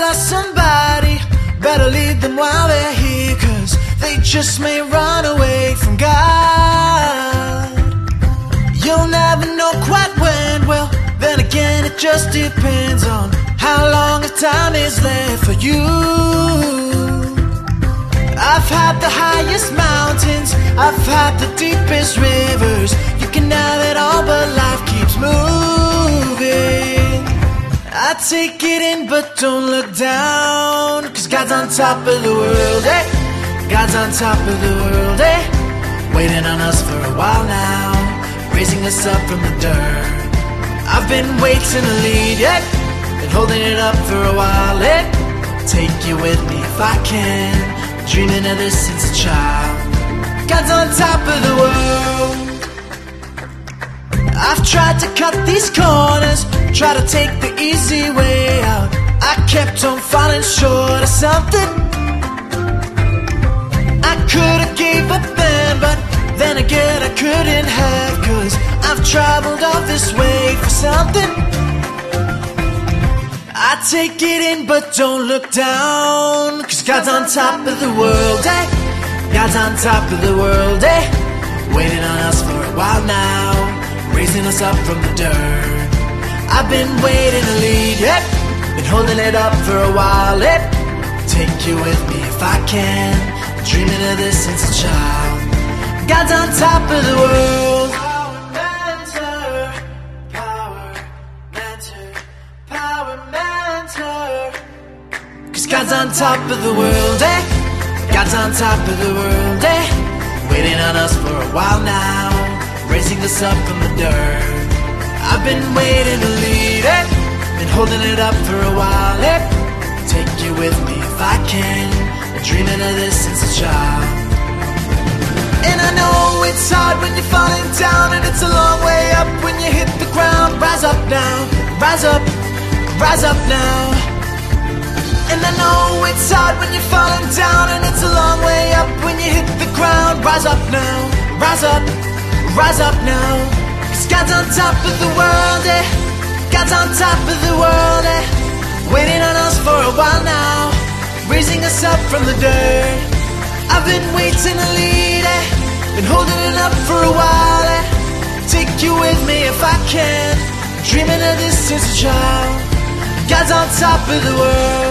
lost somebody, better lead them while they're here, cause they just may run away from God. You'll never know quite when, well, then again, it just depends on how long of time is left for you. I've had the highest mountains, I've had the deepest rivers. You can have it all, but life keeps moving. I take it in, but don't look down. Cause God's on top of the world, eh? God's on top of the world, eh? Waiting on us for a while now, raising us up from the dirt. I've been waiting to lead, yeah, been holding it up for a while, eh? Take you with me if I can, dreaming of this since a child. God's on top of the world. I've tried to cut these corners, try to take the easy way out. I kept on falling short of something. I could've gave up then, but then again I couldn't have, cause I've traveled all this way for something. I take it in, but don't look down, cause God's on top of the world, eh? God's on top of the world, eh? Waiting on us for a while now, raising us up from the dirt. I've been waiting to lead, yep, been holding it up for a while, yep. Take you with me if I can, dreaming of this since a child. God's on top of the world. Power mentor, power mentor, power mentor. Cause God's on top of the world, eh? God's on top of the world, eh? Waiting on us for a while now, raising us up from the dirt. I've been waiting to lead it, been holding it up for a while, eh? Take you with me if I can, dreaming of this since a child. And I know it's hard when you're falling down, and it's a long way up when you hit the ground. Rise up now, rise up, rise up now. And I know it's hard when you're falling down, and it's a long way up when you hit the ground. Rise up now, rise up, rise up now. God's on top of the world, eh? God's on top of the world, eh? Waiting on us for a while now, raising us up from the dirt. I've been waiting to lead it, been holding it up for a while. Eh? Take you with me if I can, dreaming of this since a child. God's on top of the world.